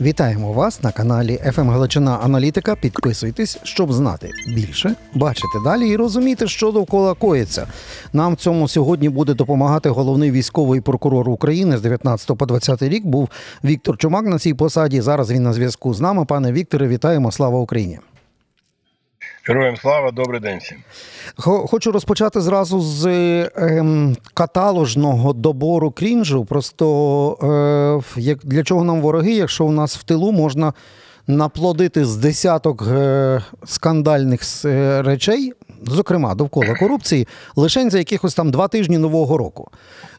Вітаємо вас на каналі «ФМ Галичина Аналітика. Підписуйтесь, щоб знати більше, бачити далі і розуміти, що довкола коїться. Нам в цьому сьогодні буде допомагати головний військовий прокурор України з 19 по 20 рік. Був Віктор Чумак на цій посаді. Зараз він на зв'язку з нами. Пане Вікторе, вітаємо! Слава Україні! Героям слава, добрий день всім. Хочу розпочати зразу з ем, каталожного добору крінжу. Просто е, як, для чого нам вороги, якщо у нас в тилу можна наплодити з десяток е, скандальних е, речей, зокрема довкола корупції, лише за якихось там два тижні нового року.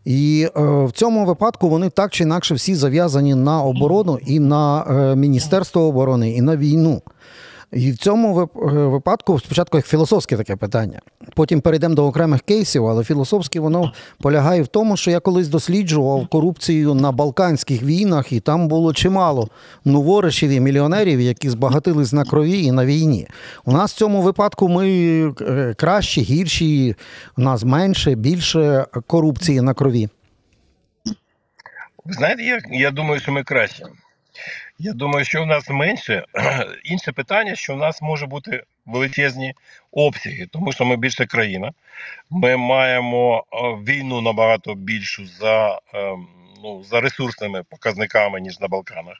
І е, в цьому випадку вони так чи інакше всі зав'язані на оборону і на е, Міністерство оборони, і на війну. І в цьому е, випадку спочатку як філософське таке питання. Потім перейдемо до окремих кейсів, але філософське воно полягає в тому, що я колись досліджував корупцію на Балканських війнах, і там було чимало новоришів і мільйонерів, які збагатились на крові і на війні. У нас в цьому випадку ми е, кращі, гірші, у нас менше, більше корупції на крові. Знаєте, я, я думаю, що ми краще. Я думаю, що в нас менше. Інше питання, що в нас може бути величезні обсяги, тому що ми більша країна. Ми маємо е, війну набагато більшу за, ем, ну, за ресурсними показниками, ніж на Балканах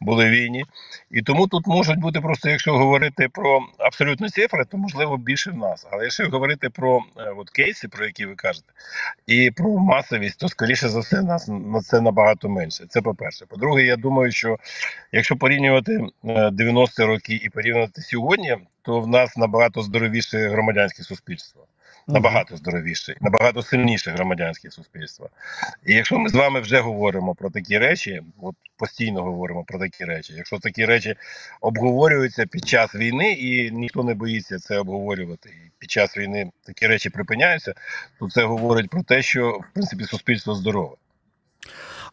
були війні. І тому тут можуть бути просто, якщо говорити про абсолютні цифри, то можливо більше в нас. Але якщо говорити про е, от кейси, про які ви кажете, і про масовість, то скоріше за все нас на це набагато менше. Це по-перше. По-друге, я думаю, що якщо порівнювати е, 90-ті роки і порівнювати сьогодні, то в нас набагато здоровіше громадянське суспільство. Набагато здоровіше, набагато сильніше громадянське суспільство. І якщо ми з вами вже говоримо про такі речі, от постійно говоримо про такі речі, якщо такі речі обговорюються під час війни, і ніхто не боїться це обговорювати, і під час війни такі речі припиняються, то це говорить про те, що в принципі суспільство здорове.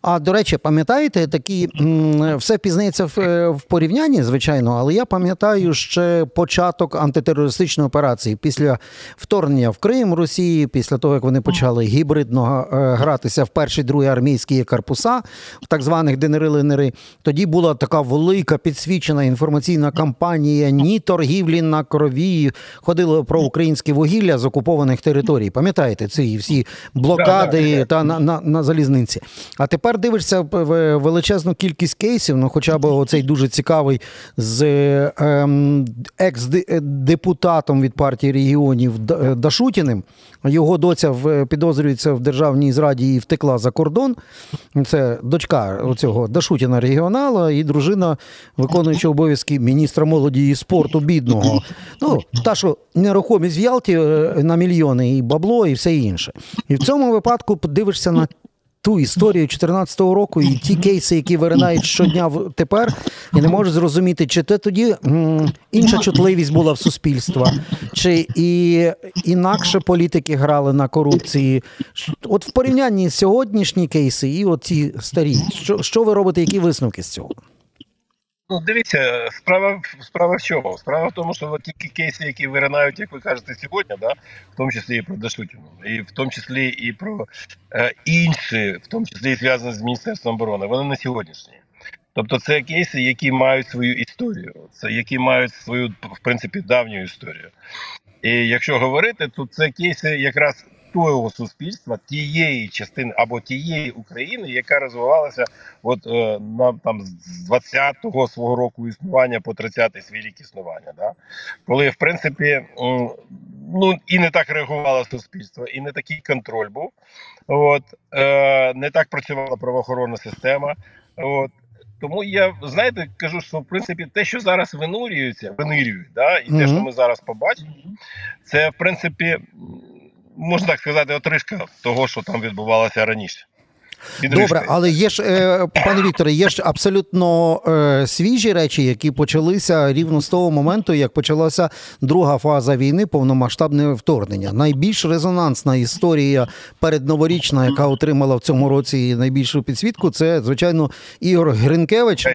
А до речі, пам'ятаєте, такі все впізнається в, е, в порівнянні, звичайно, але я пам'ятаю ще початок антитерористичної операції після вторгнення в Крим Росії, після того як вони почали гібридно е, гратися в перші другі армійські корпуса, в так званих денери-ленери. Тоді була така велика підсвічена інформаційна кампанія ні торгівлі на крові. Ходило про українське вугілля з окупованих територій. Пам'ятаєте ці всі блокади та на, на, на залізниці. А тепер дивишся в- в величезну кількість кейсів, ну хоча б оцей дуже цікавий з ем, екс-депутатом від партії регіонів е, Дашутіним. Його доця підозрюється в державній зраді і втекла за кордон. Це дочка оцього Дашутіна регіонала і дружина виконуючого обов'язки міністра молоді і спорту бідного. Ну, та, що нерухомість в Ялті е, на мільйони, і бабло, і все інше. І в цьому випадку подивишся на ту історію 2014 року і ті кейси, які виринають щодня тепер, і не можу зрозуміти, чи це тоді м, інша чутливість була в суспільства, чи і інакше політики грали на корупції. От в порівнянні сьогоднішні кейси і от ці старі, що, що ви робите, які висновки з цього? Ну, дивіться, справа справа в чому? Справа в тому, що от ті кейси, які виринають, як ви кажете, сьогодні, да, в тому числі і про Дашутіну, і в тому числі і про е, інші, в тому числі і зв'язані з Міністерством оборони, вони не сьогоднішні. Тобто це кейси, які мають свою історію, це які мають свою в принципі давню історію. І якщо говорити, то це кейси якраз того суспільства, тієї частини або тієї України, яка розвивалася от е, на там з 20-го свого року існування по 30-й свій рік існування. Да? Коли в принципі м, ну і не так реагувало суспільство, і не такий контроль був. От е, не так працювала правоохоронна система. От тому я знаєте, кажу, що в принципі те, що зараз винурюється, винирюють, да, і те, що ми зараз побачимо, це в принципі можна так сказати, отрижка того, що там відбувалося раніше. Добре, але є ж, е, пане Вікторе, є ж абсолютно е, свіжі речі, які почалися рівно з того моменту, як почалася друга фаза війни, повномасштабне вторгнення. Найбільш резонансна історія передноворічна, яка отримала в цьому році найбільшу підсвітку, це звичайно Ігор Гринкевич.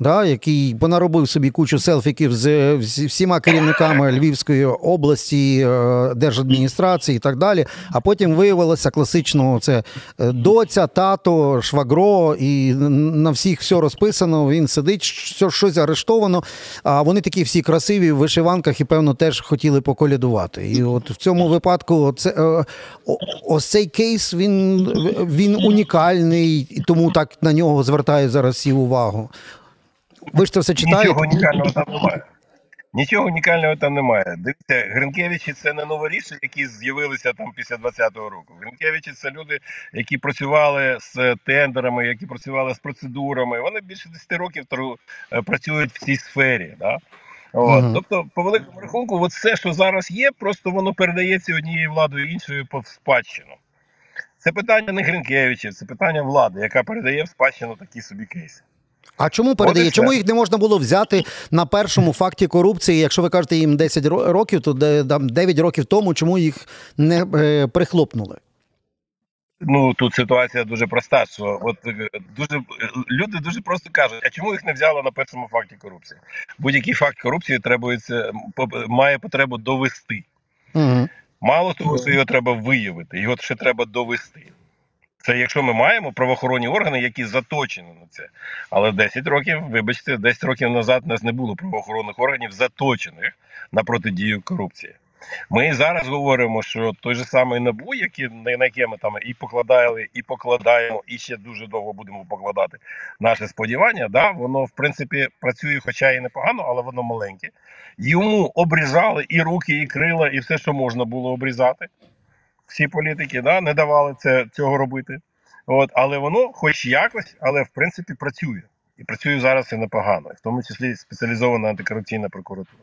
Да, який понаробив собі кучу селфіків з всі- всіма керівниками Львівської області, е, держадміністрації і так далі. А потім виявилося класично це е, доця, тато, швагро, і на всіх все розписано. Він сидить, щось арештовано. А вони такі всі красиві в вишиванках і, певно, теж хотіли поколядувати. І от в цьому випадку це е, ось цей кейс він, він унікальний, тому так на нього звертає зараз всі увагу. Ви ж це все читаєте? Нічого унікального там немає. Нічого унікального там немає. Дивіться, Гринкевичі це не новоріші, які з'явилися там після 20-го року. Гринкевичі це люди, які працювали з тендерами, які працювали з процедурами. Вони більше 10 років е, працюють в цій сфері. Да? От. Uh-huh. Тобто, по великому рахунку, от все, що зараз є, просто воно передається однією владою іншою по спадщину. Це питання не Гринкевичів, це питання влади, яка передає в спадщину такі собі кейси. А чому передає? Чому їх не можна було взяти на першому факті корупції? Якщо ви кажете їм 10 років, то 9 років тому чому їх не е, прихлопнули? Ну тут ситуація дуже проста. Що от е, дуже люди дуже просто кажуть, а чому їх не взяли на першому факті корупції? Будь-який факт корупції требується, має потребу довести. Угу. Мало того, що його треба виявити, його ще треба довести. Це якщо ми маємо правоохоронні органи, які заточені на це. Але 10 років, вибачте, 10 років назад у нас не було правоохоронних органів, заточених на протидію корупції. Ми зараз говоримо, що той же самий набу, який на яке ми там і покладали, і покладаємо, і ще дуже довго будемо покладати наше сподівання. Да, воно в принципі працює, хоча і непогано, але воно маленьке. Йому обрізали і руки, і крила, і все, що можна було обрізати всі політики да, не давали це, цього робити. От, Але воно, хоч якось, але в принципі працює. І працює зараз і непогано, в тому числі спеціалізована антикорупційна прокуратура.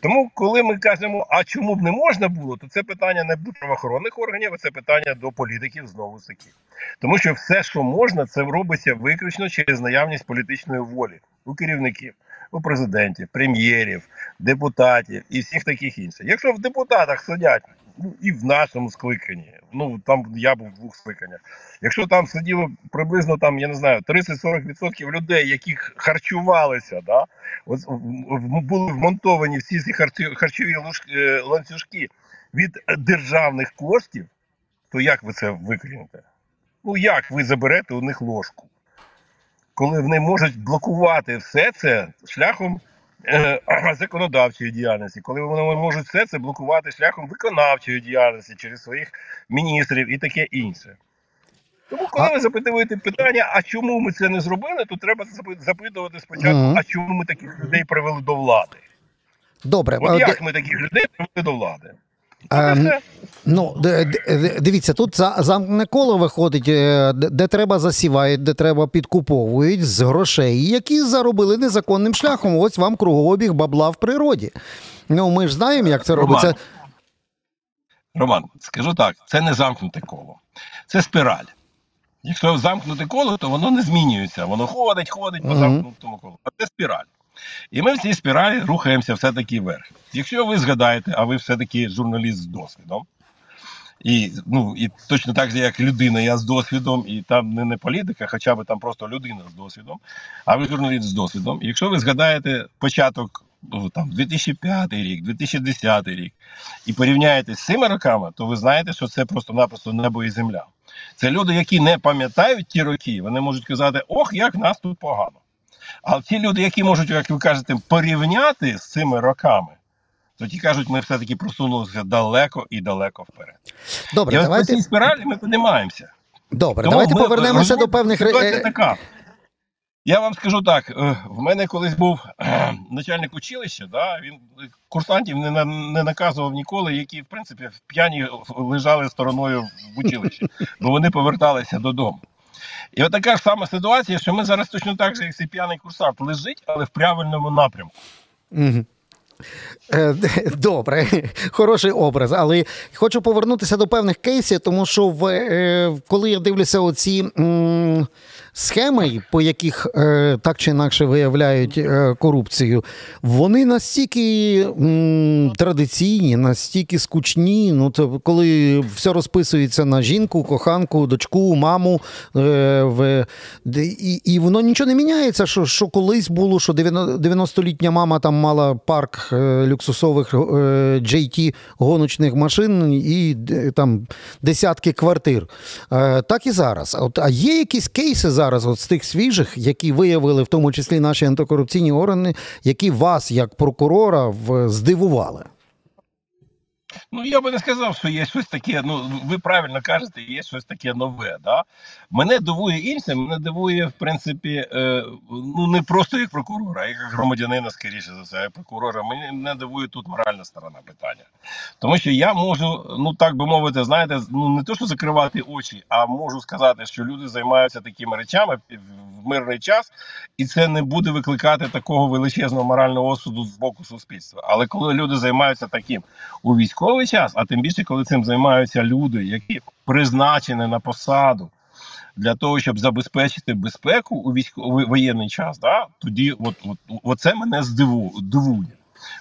Тому, коли ми кажемо, а чому б не можна було, то це питання не до правоохоронних органів, а це питання до політиків знову ж таки. Тому що все, що можна, це робиться виключно через наявність політичної волі у керівників, у президентів, прем'єрів, депутатів і всіх таких інших. Якщо в депутатах сидять ну і в нашому скликанні. Ну там я був в двох скликаннях. Якщо там сиділо приблизно там, я не знаю, 30-40% людей, які харчувалися, да, от, були вмонтовані всі ці харчові е, ланцюжки від державних коштів, то як ви це викрінете? Ну як ви заберете у них ложку? Коли вони можуть блокувати все це шляхом законодавчої діяльності, коли вони можуть все це блокувати шляхом виконавчої діяльності через своїх міністрів і таке інше. Тому, коли ви запитуєте питання, а чому ми це не зробили, то треба запитувати спочатку, mm а чому ми таких людей привели до влади? Добре, От як ми таких людей привели до влади? Ем, ну, дивіться, тут замкне коло виходить, е, де треба засівають, де треба підкуповують з грошей, які заробили незаконним шляхом. Ось вам кругообіг бабла в природі. Ну, ми ж знаємо, як це робиться. Роман, Роман, скажу так: це не замкнуте коло, це спіраль. Якщо замкнуте коло, то воно не змінюється. Воно ходить, ходить по замкнутому колу. А це спіраль. І ми в цій спіралі рухаємося все-таки вверх. Якщо ви згадаєте, а ви все-таки журналіст з досвідом, і ну, і точно так же, як людина, я з досвідом, і там не не політика, хоча б там просто людина з досвідом, а ви журналіст з досвідом. Якщо ви згадаєте початок ну, там 2005 рік, 2010 рік, і порівняєте з цими роками, то ви знаєте, що це просто-напросто небо і земля. Це люди, які не пам'ятають ті роки, вони можуть казати, ох, як нас тут погано. А ті люди, які можуть, як ви кажете, порівняти з цими роками, то ті кажуть, ми все-таки просунулися далеко і далеко вперед. Добре, і давайте... цій спіралі ми піднімаємося. Добре, Тому давайте ми, повернемося до певних Ситуація така. Я вам скажу так: е, в мене колись був начальник училища, да, він курсантів не не наказував ніколи, які, в принципі, п'яні лежали стороною в училищі, бо вони поверталися додому. І от така ж сама ситуація, що ми зараз точно так же, як цей п'яний курсант, лежить, але в правильному напрямку. Угу. Добре, хороший образ, але хочу повернутися до певних кейсів, тому що в, е, коли я дивлюся оці м, схеми, по яких е, так чи інакше виявляють е, корупцію, вони настільки м, традиційні, настільки скучні. Ну, то коли все розписується на жінку, коханку, дочку, маму, е, в, і, і воно нічого не міняється. Що, що колись було, що 90-літня мама там мала парк е, люксусових е, JT гоночних машин і е, там десятки квартир. Е, так і зараз. От, а є якісь кейси зараз, от з тих свіжих, які виявили, в тому числі наші антикорупційні органи, які вас, як прокурора, здивували? Ну, я би не сказав, що є щось таке. Ну, ви правильно кажете, є щось таке нове. Да? Мене дивує інше, мене дивує, в принципі, е, ну не просто як прокурора, а як громадянина, скоріше за все, як прокурора. Мене, мене дивує тут моральна сторона питання. Тому що я можу, ну так би мовити, знаєте, ну не то, що закривати очі, а можу сказати, що люди займаються такими речами в мирний час, і це не буде викликати такого величезного морального осуду з боку суспільства. Але коли люди займаються таким у військовий час, а тим більше, коли цим займаються люди, які призначені на посаду для того, щоб забезпечити безпеку у військовий воєнний час, да, тоді от, от, оце мене здиву, дивує.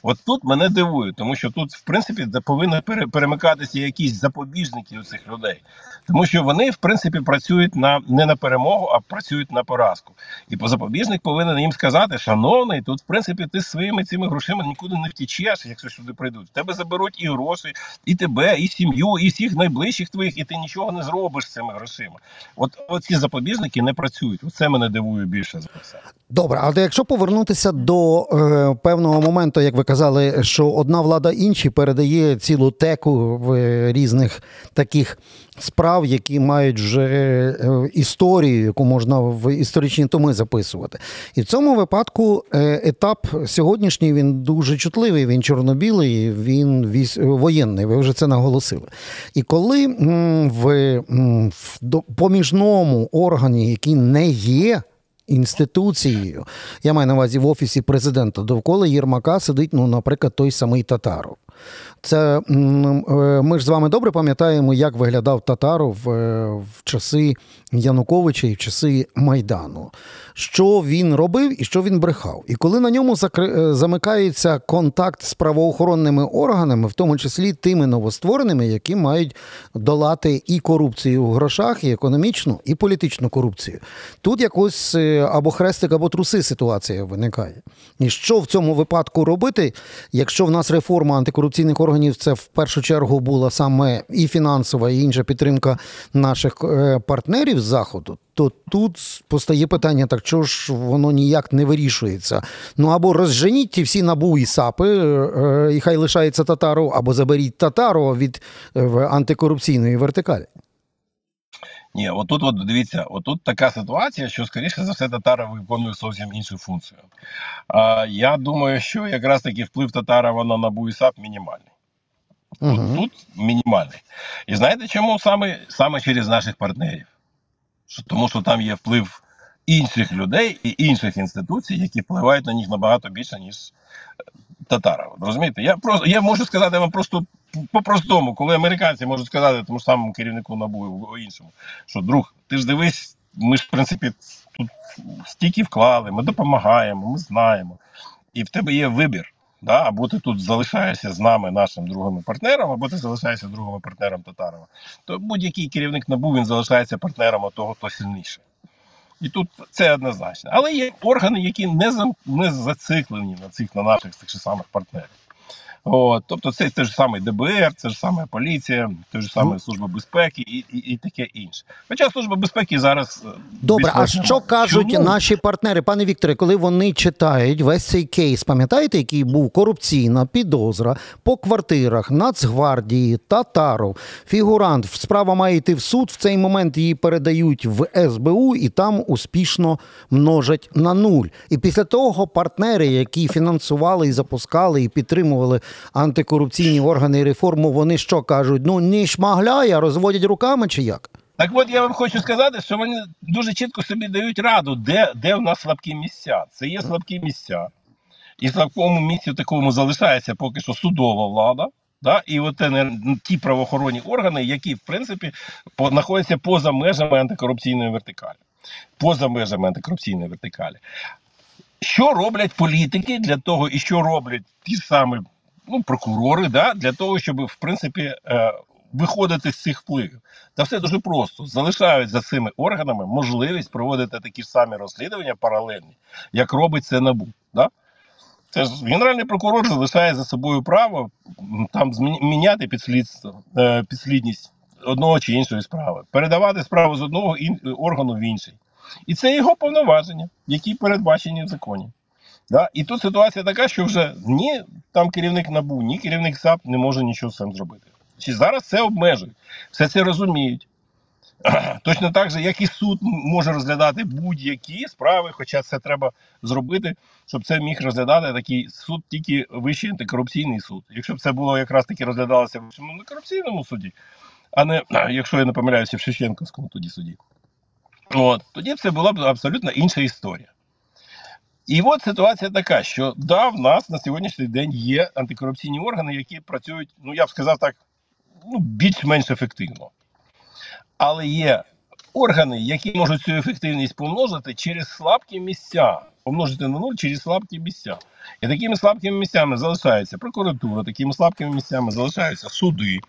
От тут мене дивує, тому що тут, в принципі, повинні перемикатися якісь запобіжники у цих людей, тому що вони, в принципі, працюють на не на перемогу, а працюють на поразку. І запобіжник повинен їм сказати, шановний, тут, в принципі, ти своїми цими грошима нікуди не втічеш, якщо сюди прийдуть. В тебе заберуть і гроші, і тебе, і сім'ю, і всіх найближчих твоїх, і ти нічого не зробиш з цими грошима. От ці запобіжники не працюють. Оце мене дивує більше за все. Добре, але якщо повернутися до е, певного моменту, як ви казали, що одна влада іншій передає цілу теку е, різних таких справ, які мають вже е, історію, яку можна в історичні томи записувати. І в цьому випадку е, етап сьогоднішній він дуже чутливий, він чорно-білий, він воєнний. Ви вже це наголосили. І коли в, в поміжному органі, який не є інституцією. Я маю на увазі в офісі президента. Довкола Єрмака сидить, ну, наприклад, той самий Татаров. Це е, ми ж з вами добре пам'ятаємо, як виглядав Татаров е, в часи Януковича і в часи Майдану. Що він робив і що він брехав. І коли на ньому закри- е, замикається контакт з правоохоронними органами, в тому числі тими новоствореними, які мають долати і корупцію в грошах, і економічну, і політичну корупцію. Тут якось або хрестик, або труси ситуація виникає. І що в цьому випадку робити, якщо в нас реформа антикорупційних органів, це в першу чергу була саме і фінансова, і інша підтримка наших е, партнерів з заходу. То тут постає питання: так чого ж воно ніяк не вирішується? Ну або розженіть ті всі набу і САПи, е, е, і хай лишається татару, або заберіть татару від антикорупційної вертикалі. Ні, отут, от дивіться, отут така ситуація, що скоріше за все Татаров виконує зовсім іншу функцію. А, я думаю, що якраз таки вплив Татарова на НАБУ і САП мінімальний. От Угу. тут мінімальний. І знаєте чому саме, саме через наших партнерів? Тому що там є вплив інших людей і інших інституцій, які впливають на них набагато більше, ніж е, Татарова. Розумієте? Я просто я можу сказати вам просто по-простому, коли американці можуть сказати тому самому керівнику НАБУ іншому, що друг, ти ж дивись, ми ж в принципі тут стільки вклали, ми допомагаємо, ми знаємо. І в тебе є вибір. Да? Або ти тут залишаєшся з нами, нашим другим партнером, або ти залишаєшся другим партнером Татарова. То будь-який керівник НАБУ він залишається партнером того, хто сильніший. І тут це однозначно. Але є органи, які не, за, не зациклені на цих на наших цих же самих партнерів. От, тобто це те ж саме ДБР, це ж саме поліція, те ж саме Служба безпеки і, і, і таке інше. Хоча Служба безпеки зараз. е, Добре, а що кажуть Чому? наші партнери, пане Вікторе, коли вони читають весь цей кейс, пам'ятаєте, який був корупційна підозра по квартирах Нацгвардії, Татаров, фігурант, справа має йти в суд. В цей момент її передають в СБУ і там успішно множать на нуль. І після того партнери, які фінансували і запускали і підтримували антикорупційні органи і реформу, вони що кажуть? Ну не шмагляє, розводять руками чи як? Так от я вам хочу сказати, що вони дуже чітко собі дають раду, де, де в нас слабкі місця. Це є слабкі місця. І в слабкому місці такому залишається поки що судова влада. Да? І от ті правоохоронні органи, які в принципі знаходяться поза межами антикорупційної вертикалі. поза межами антикорупційної вертикалі. Що роблять політики для того, і що роблять ті самі ну, прокурори, да, для того, щоб в принципі е, виходити з цих впливів? Та все дуже просто залишають за цими органами можливість проводити такі ж самі розслідування паралельні, як робить це набу. Да? Це ж генеральний прокурор залишає за собою право там міняти підслідство, е, підслідність одного чи іншої справи, передавати справу з одного органу в інший. І це його повноваження, які передбачені в законі. Да? І тут ситуація така, що вже ні там керівник НАБУ, ні керівник САП не може нічого з цим зробити. Чи зараз це обмежують, все це розуміють. Точно так же, як і суд може розглядати будь-які справи, хоча це треба зробити, щоб це міг розглядати такий суд, тільки вищий антикорупційний суд. Якщо б це було якраз таки розглядалося в вищому антикорупційному суді, а не якщо я не помиляюся в Шевченківському тоді суді, от, тоді це була б абсолютно інша історія. І от ситуація така, що да, в нас на сьогоднішній день є антикорупційні органи, які працюють, ну я б сказав так, ну, більш-менш ефективно. Але є органи, які можуть цю ефективність помножити через слабкі місця помножити на нуль через слабкі місця. І такими слабкими місцями залишається прокуратура, такими слабкими місцями залишаються суди.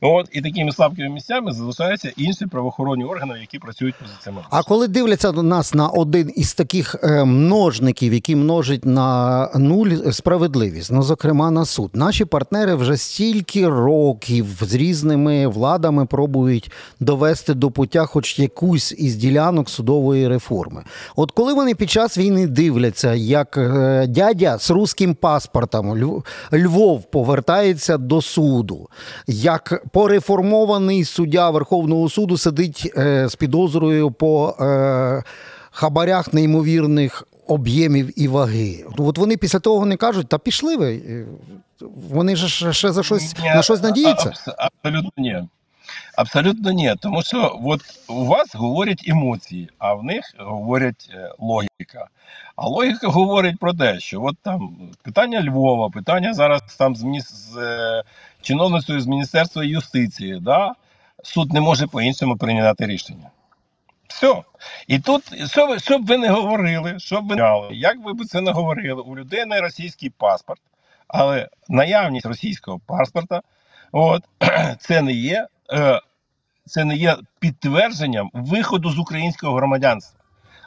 От, І такими слабкими місцями залишаються інші правоохоронні органи, які працюють поза цими. А коли дивляться до нас на один із таких е, множників, які множать на нуль справедливість, ну зокрема на суд, наші партнери вже стільки років з різними владами пробують довести до пуття хоч якусь із ділянок судової реформи. От коли вони під час війни дивляться, як е, дядя з руським паспортом Львов повертається до суду, як пореформований суддя Верховного суду сидить е, з підозрою по е, хабарях неймовірних. Об'ємів і ваги. От вони після того не кажуть, та пішли ви. Вони ж ще за щось ні, на щось надіються? Абсолютно ні. Абсолютно ні. Тому що от у вас говорять емоції, а в них говорять логіка. А логіка говорить про те, що от там питання Львова, питання зараз там з, з е, чиновницею з Міністерства юстиції, да? суд не може по-іншому прийняти рішення. Все. І тут, що, що б ви не говорили, що б ви не як ви б це не говорили, у людини російський паспорт, але наявність російського паспорта, от, це не є. Е, це не є підтвердженням виходу з українського громадянства.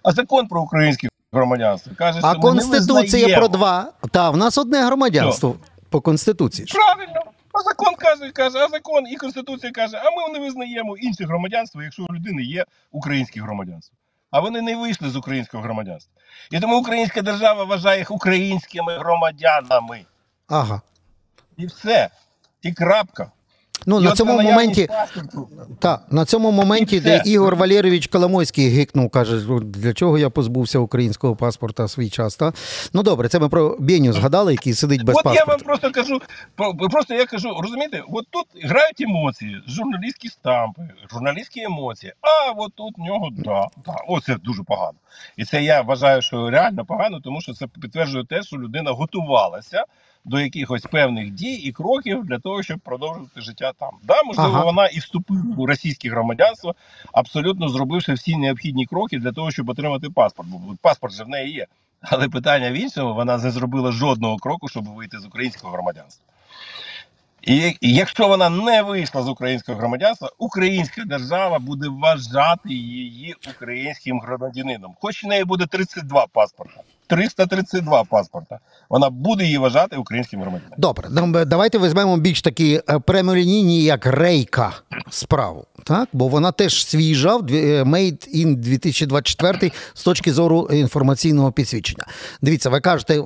А закон про українське громадянство. Каже, а Конституція про два. Та, в нас одне громадянство Що? по Конституції. Правильно. А закон каже, каже, а закон і Конституція каже, а ми не визнаємо інше громадянство, якщо у людини є українське громадянство. А вони не вийшли з українського громадянства. І тому українська держава вважає їх українськими громадянами. Ага. І все. І крапка. Ну на цьому моменті та, на цьому моменті, де Ігор Валерійович Коломойський гикнув, каже, для чого я позбувся українського паспорта свій час. Та? Ну добре, це ми про Беню згадали, який сидить без от паспорта. От я вам просто кажу, просто я кажу, розумієте, от тут грають емоції, журналістські стампи, журналістські емоції. А от тут в нього да, да, оце дуже погано. І це я вважаю, що реально погано, тому що це підтверджує те, що людина готувалася до якихось певних дій і кроків для того, щоб продовжувати життя там. Да, можливо, ага. вона і вступила у російське громадянство, абсолютно зробивши всі необхідні кроки для того, щоб отримати паспорт. Бо паспорт же в неї є. Але питання в іншому, вона не зробила жодного кроку, щоб вийти з українського громадянства. І якщо вона не вийшла з українського громадянства, українська держава буде вважати її українським громадянином. Хоч в неї буде 32 паспорта. 332 паспорта. Вона буде її вважати українським громадянином. Добре, ну, давайте візьмемо більш такі е, прямолінійні, як рейка справу. Так, бо вона теж свіжа, е, Made in 2024 з точки зору інформаційного підсвідчення. Дивіться, ви кажете,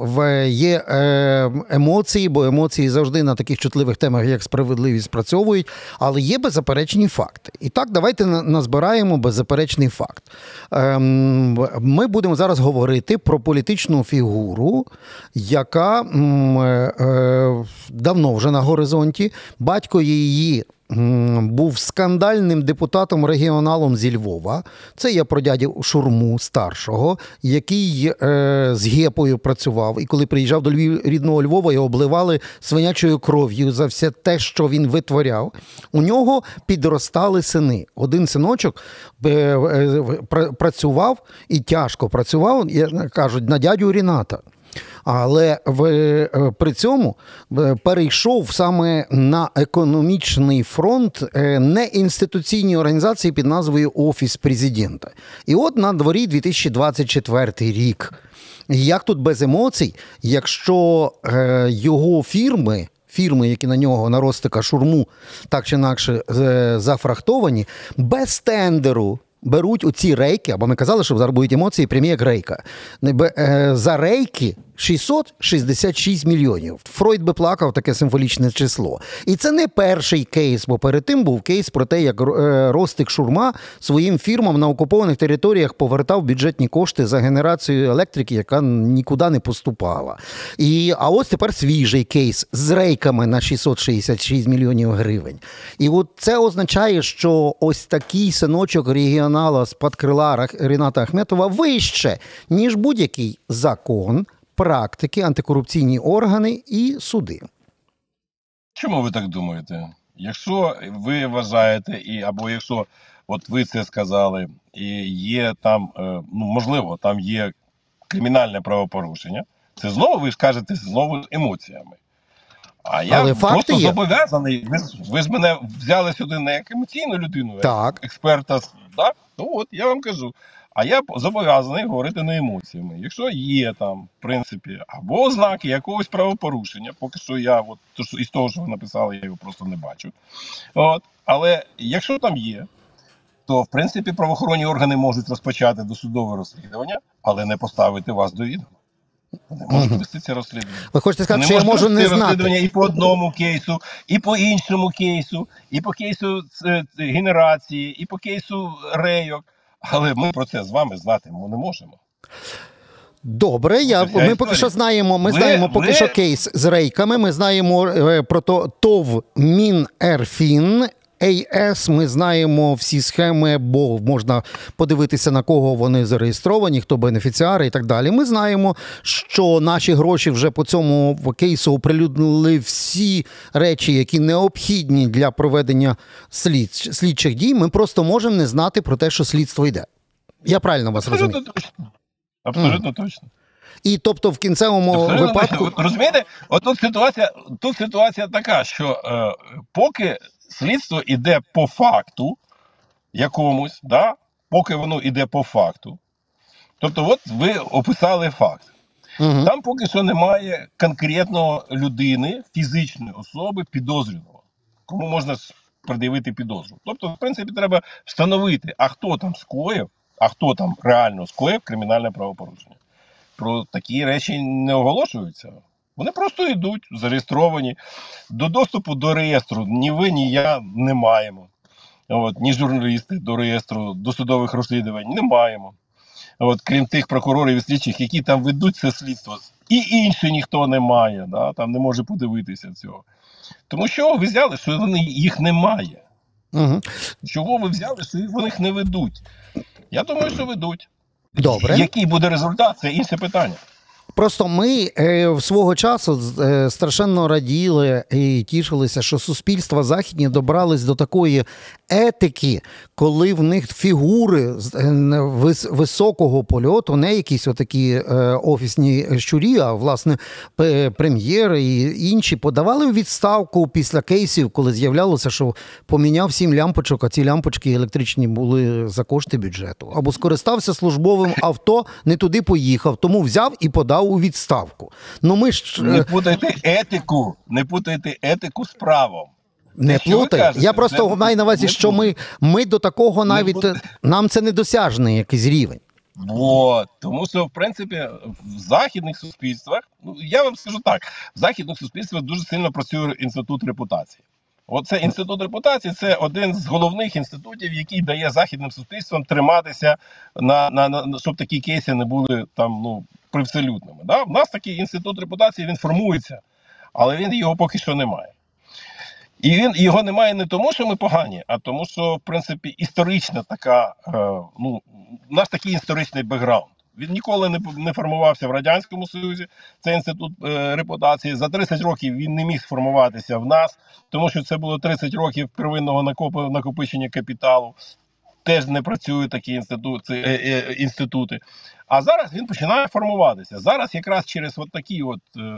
є е, емоції, бо емоції завжди на таких чутливих темах, як справедливість, спрацьовують, але є беззаперечні факти. І так, давайте назбираємо беззаперечний факт. Ем, ми будемо зараз говорити про політичну фігуру, яка давно вже на горизонті, батько її був скандальним депутатом-регіоналом зі Львова. Це я про дядю Шурму старшого, який е, з Гепою працював. І коли приїжджав до Львів, рідного Львова, його обливали свинячою кров'ю за все те, що він витворяв. У нього підростали сини. Один синочок е, е, працював і тяжко працював, кажуть, на дядю Ріната. Але в, е, при цьому е, перейшов саме на економічний фронт е, неінституційні організації під назвою Офіс президента. І от на дворі 2024 рік. Як тут без емоцій, якщо його фірми. Фірми, які на нього на Ростика шурму так чи інакше зафрахтовані, без тендеру беруть оці рейки, або ми казали, що зараз будуть емоції прямі як рейка. За рейки 666 мільйонів. Фройд би плакав таке символічне число. І це не перший кейс, бо перед тим був кейс про те, як е, Ростик Шурма своїм фірмам на окупованих територіях повертав бюджетні кошти за генерацію електрики, яка нікуди не поступала. І, а ось тепер свіжий кейс з рейками на 666 мільйонів гривень. І от це означає, що ось такий синочок регіонала з-під крила Рах- Ріната Ахметова вище, ніж будь-який закон, практики, антикорупційні органи і суди. Чому ви так думаєте? Якщо ви вважаєте, і або якщо от ви це сказали, і є там, е, ну можливо, там є кримінальне правопорушення, це знову ви ж кажете знову з емоціями. А я Але просто є. зобов'язаний. Ви, ви ж мене взяли сюди не як емоційну людину, Так. експерта. Да? Ну от я вам кажу. А я зобов'язаний говорити не емоціями. Якщо є там, в принципі, або ознаки якогось правопорушення, поки що я, от то, що- із того, що ви написали, я його просто не бачу. От. Але якщо там є, то в принципі правоохоронні органи можуть розпочати досудове розслідування, але не поставити вас до відома. Вони можуть вести це розслідування. Ви хочете сказати, Не що я можу не знати. розслідування і по одному кейсу, і по іншому кейсу, і по кейсу е, генерації, і по кейсу рейок. Але ми про це з вами знати не можемо. Добре, я, ми історія. поки що знаємо. Ми ми знаємо поки ми... що кейс з рейками. Ми знаємо е, про то ТОВ Мінерфін. АС, ми знаємо всі схеми, бо можна подивитися на кого вони зареєстровані, хто бенефіціари і так далі. Ми знаємо, що наші гроші вже по цьому кейсу оприлюднили всі речі, які необхідні для проведення слід, слідчих дій. Ми просто можемо не знати про те, що слідство йде. Я правильно вас розумію? Абсолютно точно. Абсолютно точно. І тобто в кінцевому Абсолютно випадку. точно. Розумієте, от тут ситуація, тут ситуація така, що е, поки слідство йде по факту якомусь, да, поки воно йде по факту. Тобто, от ви описали факт. Мгм. Там поки що немає конкретного людини, фізичної особи, підозрюваного, кому можна пред'явити підозру. Тобто, в принципі, треба встановити, а хто там скоїв, а хто там реально скоїв кримінальне правопорушення. Про такі речі не оголошуються. Вони просто йдуть, зареєстровані. До доступу до реєстру ні ви, ні я не маємо. От, ні журналісти до реєстру досудових розслідувань не маємо. От, крім тих прокурорів і слідчих, які там ведуть це слідство, і інші ніхто не має, да, там не може подивитися цього. Тому що ви взяли, що вони, їх немає. Мгм. Чого ви взяли, що вони їх не ведуть? Я думаю, що ведуть. Добре. Який буде результат, це інше питання. Просто ми е, в свого часу е, страшенно раділи і тішилися, що суспільства західні добрались до такої етики, коли в них фігури е, високого польоту, не якісь отакі офісні щурі, а власне прем'єри і інші подавали у відставку після кейсів, коли з'являлося, що поміняв сім лямпочок, а ці лямпочки електричні були за кошти бюджету. Або скористався службовим авто, не туди поїхав, тому взяв і подав у відставку. Ну ми ж Не е, путайте етику, не путайте етику з правом. не плутай. Я просто не- маю на увазі, не що ми, ми до такого навіть буде. нам це недосяжний якийсь рівень. Вот. Тому що, в принципі, в західних суспільствах, ну я вам скажу так, в західних суспільствах дуже сильно працює інститут репутації. Оце інститут репутації це один з головних інститутів, який дає західним суспільствам триматися на, на, на щоб такі кейси не були там ну привселюдними. Да? У нас такий інститут репутації він формується, але він його поки що немає. І він його немає не тому, що ми погані, а тому, що в принципі історична така, е, ну нас такий історичний бекграунд. Він ніколи не, не формувався в радянському союзі. Це інститут е, репутації. За 30 років він не міг сформуватися в нас, тому що це було 30 років первинного накопичення капіталу. Теж не працюють такі інститути, е, е, інститути. А зараз він починає формуватися. Зараз якраз через от такі, от, е,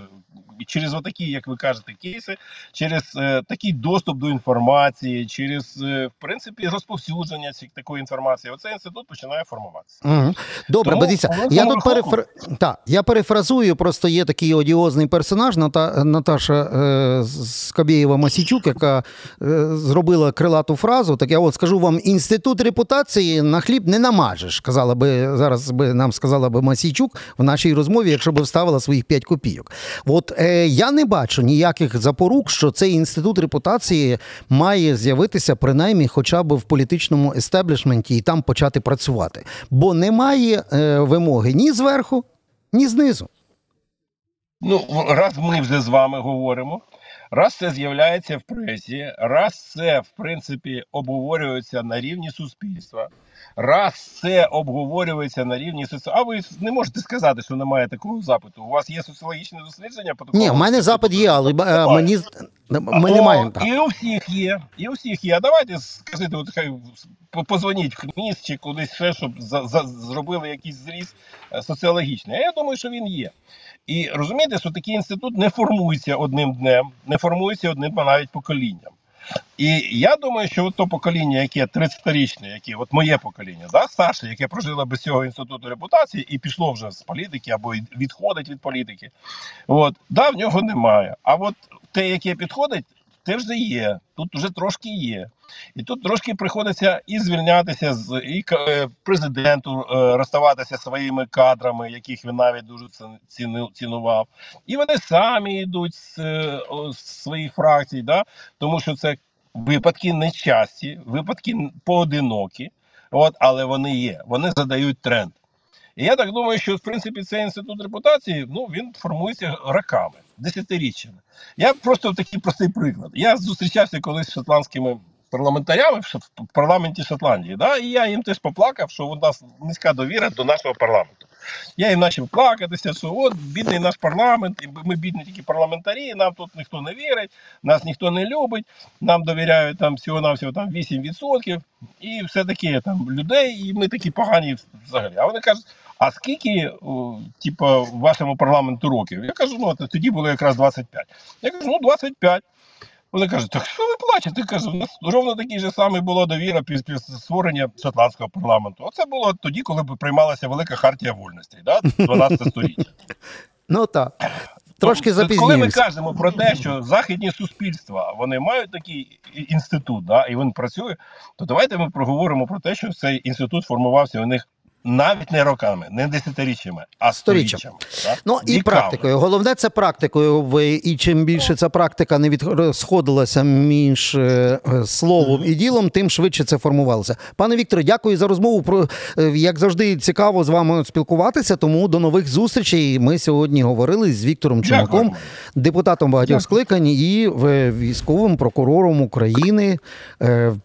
через от такі, як ви кажете, кейси, через е, такий доступ до інформації, через е, в принципі розповсюдження такої інформації, оцей інститут починає формуватися. Угу. Добре, Тому дивіться, я тут перефра... так, я перефразую, просто є такий одіозний персонаж Ната... Наташа е... Скабєєва Масічук, яка е... зробила крилату фразу. Так я от скажу вам: інститут репутації на хліб не намажеш. Казала би зараз би нам сказала би Масійчук в нашій розмові, якщо б вставила своїх 5 копійок. От е... я не бачу ніяких запорук, що цей інститут репутації має з'явитися принаймні хоча б в політичному естеблішменті і там почати працювати. Бо немає е, вимоги ні зверху, ні знизу. Ну, раз ми вже з вами говоримо, раз це з'являється в пресі, раз це в принципі обговорюється на рівні суспільства, раз це обговорюється на рівні соціології. А ви не можете сказати, що немає такого запиту. У вас є соціологічне дослідження? по Ні, в мене запит є, але е, Немає. мені ми не маємо. Так. І у всіх є, і у всіх є. А давайте скажіть, от хай позвоніть в КНІС чи кудись ще, щоб за, за, зробили якийсь зріз е, соціологічний. А я думаю, що він є. І розумієте, що такий інститут не формується одним днем, не формується одним навіть поколінням. І я думаю, що то покоління, яке 30-річне, яке от моє покоління, да, старше, яке прожило без цього інституту репутації і пішло вже з політики або відходить від політики, от, да, в нього немає. А от те, яке підходить, те вже є. Тут вже трошки є. І тут трошки приходиться і звільнятися з і е, президенту, е, розставатися своїми кадрами, яких він навіть дуже ці- цінував. І вони самі йдуть з, е, з своїх фракцій, да? тому що це випадки нечасті, випадки поодинокі, от, але вони є, вони задають тренд. І я так думаю, що в принципі цей інститут репутації ну, він формується роками, десятиріччями. Я просто такий простий приклад. Я зустрічався колись з шотландськими парламентарями в парламенті Шотландії, да? і я їм теж поплакав, що у нас низька довіра до нашого парламенту. Я їм почав плакатися, що от бідний наш парламент, і ми бідні тільки парламентарі, нам тут ніхто не вірить, нас ніхто не любить, нам довіряють там всього-навсього там 8% і все таке там людей, і ми такі погані взагалі. А вони кажуть, а скільки, типу, вашому парламенту років? Я кажу, ну от тоді було якраз 25. Я кажу, ну 25. Вони кажуть, так що ви плачете? Кажу, у нас ровно такий же самий була довіра після створення шотландського парламенту. Оце було тоді, коли приймалася велика хартія вольностей, да? 12 століття. Ну так. Трошки Тобто, Коли ми кажемо про те, що західні суспільства вони мають такий інститут, да, і він працює, то давайте ми проговоримо про те, що цей інститут формувався у них навіть не роками, не десятиріччями, а Сторіччям. сторіччями. Ну і віками. практикою. Головне це практикою. Ви і чим більше ця практика не відсходилася між е, словом і ділом, тим швидше це формувалося. Пане Вікторе, дякую за розмову. Про е, як завжди цікаво з вами спілкуватися. Тому до нових зустрічей. Ми сьогодні говорили з Віктором Дякую. Депутатом багатьох скликань і е, військовим прокурором України.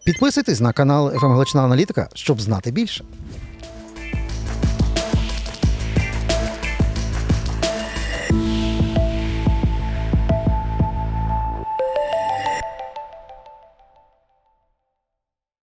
Підписуйтесь на канал «ФМ Галична Аналітика, щоб знати більше.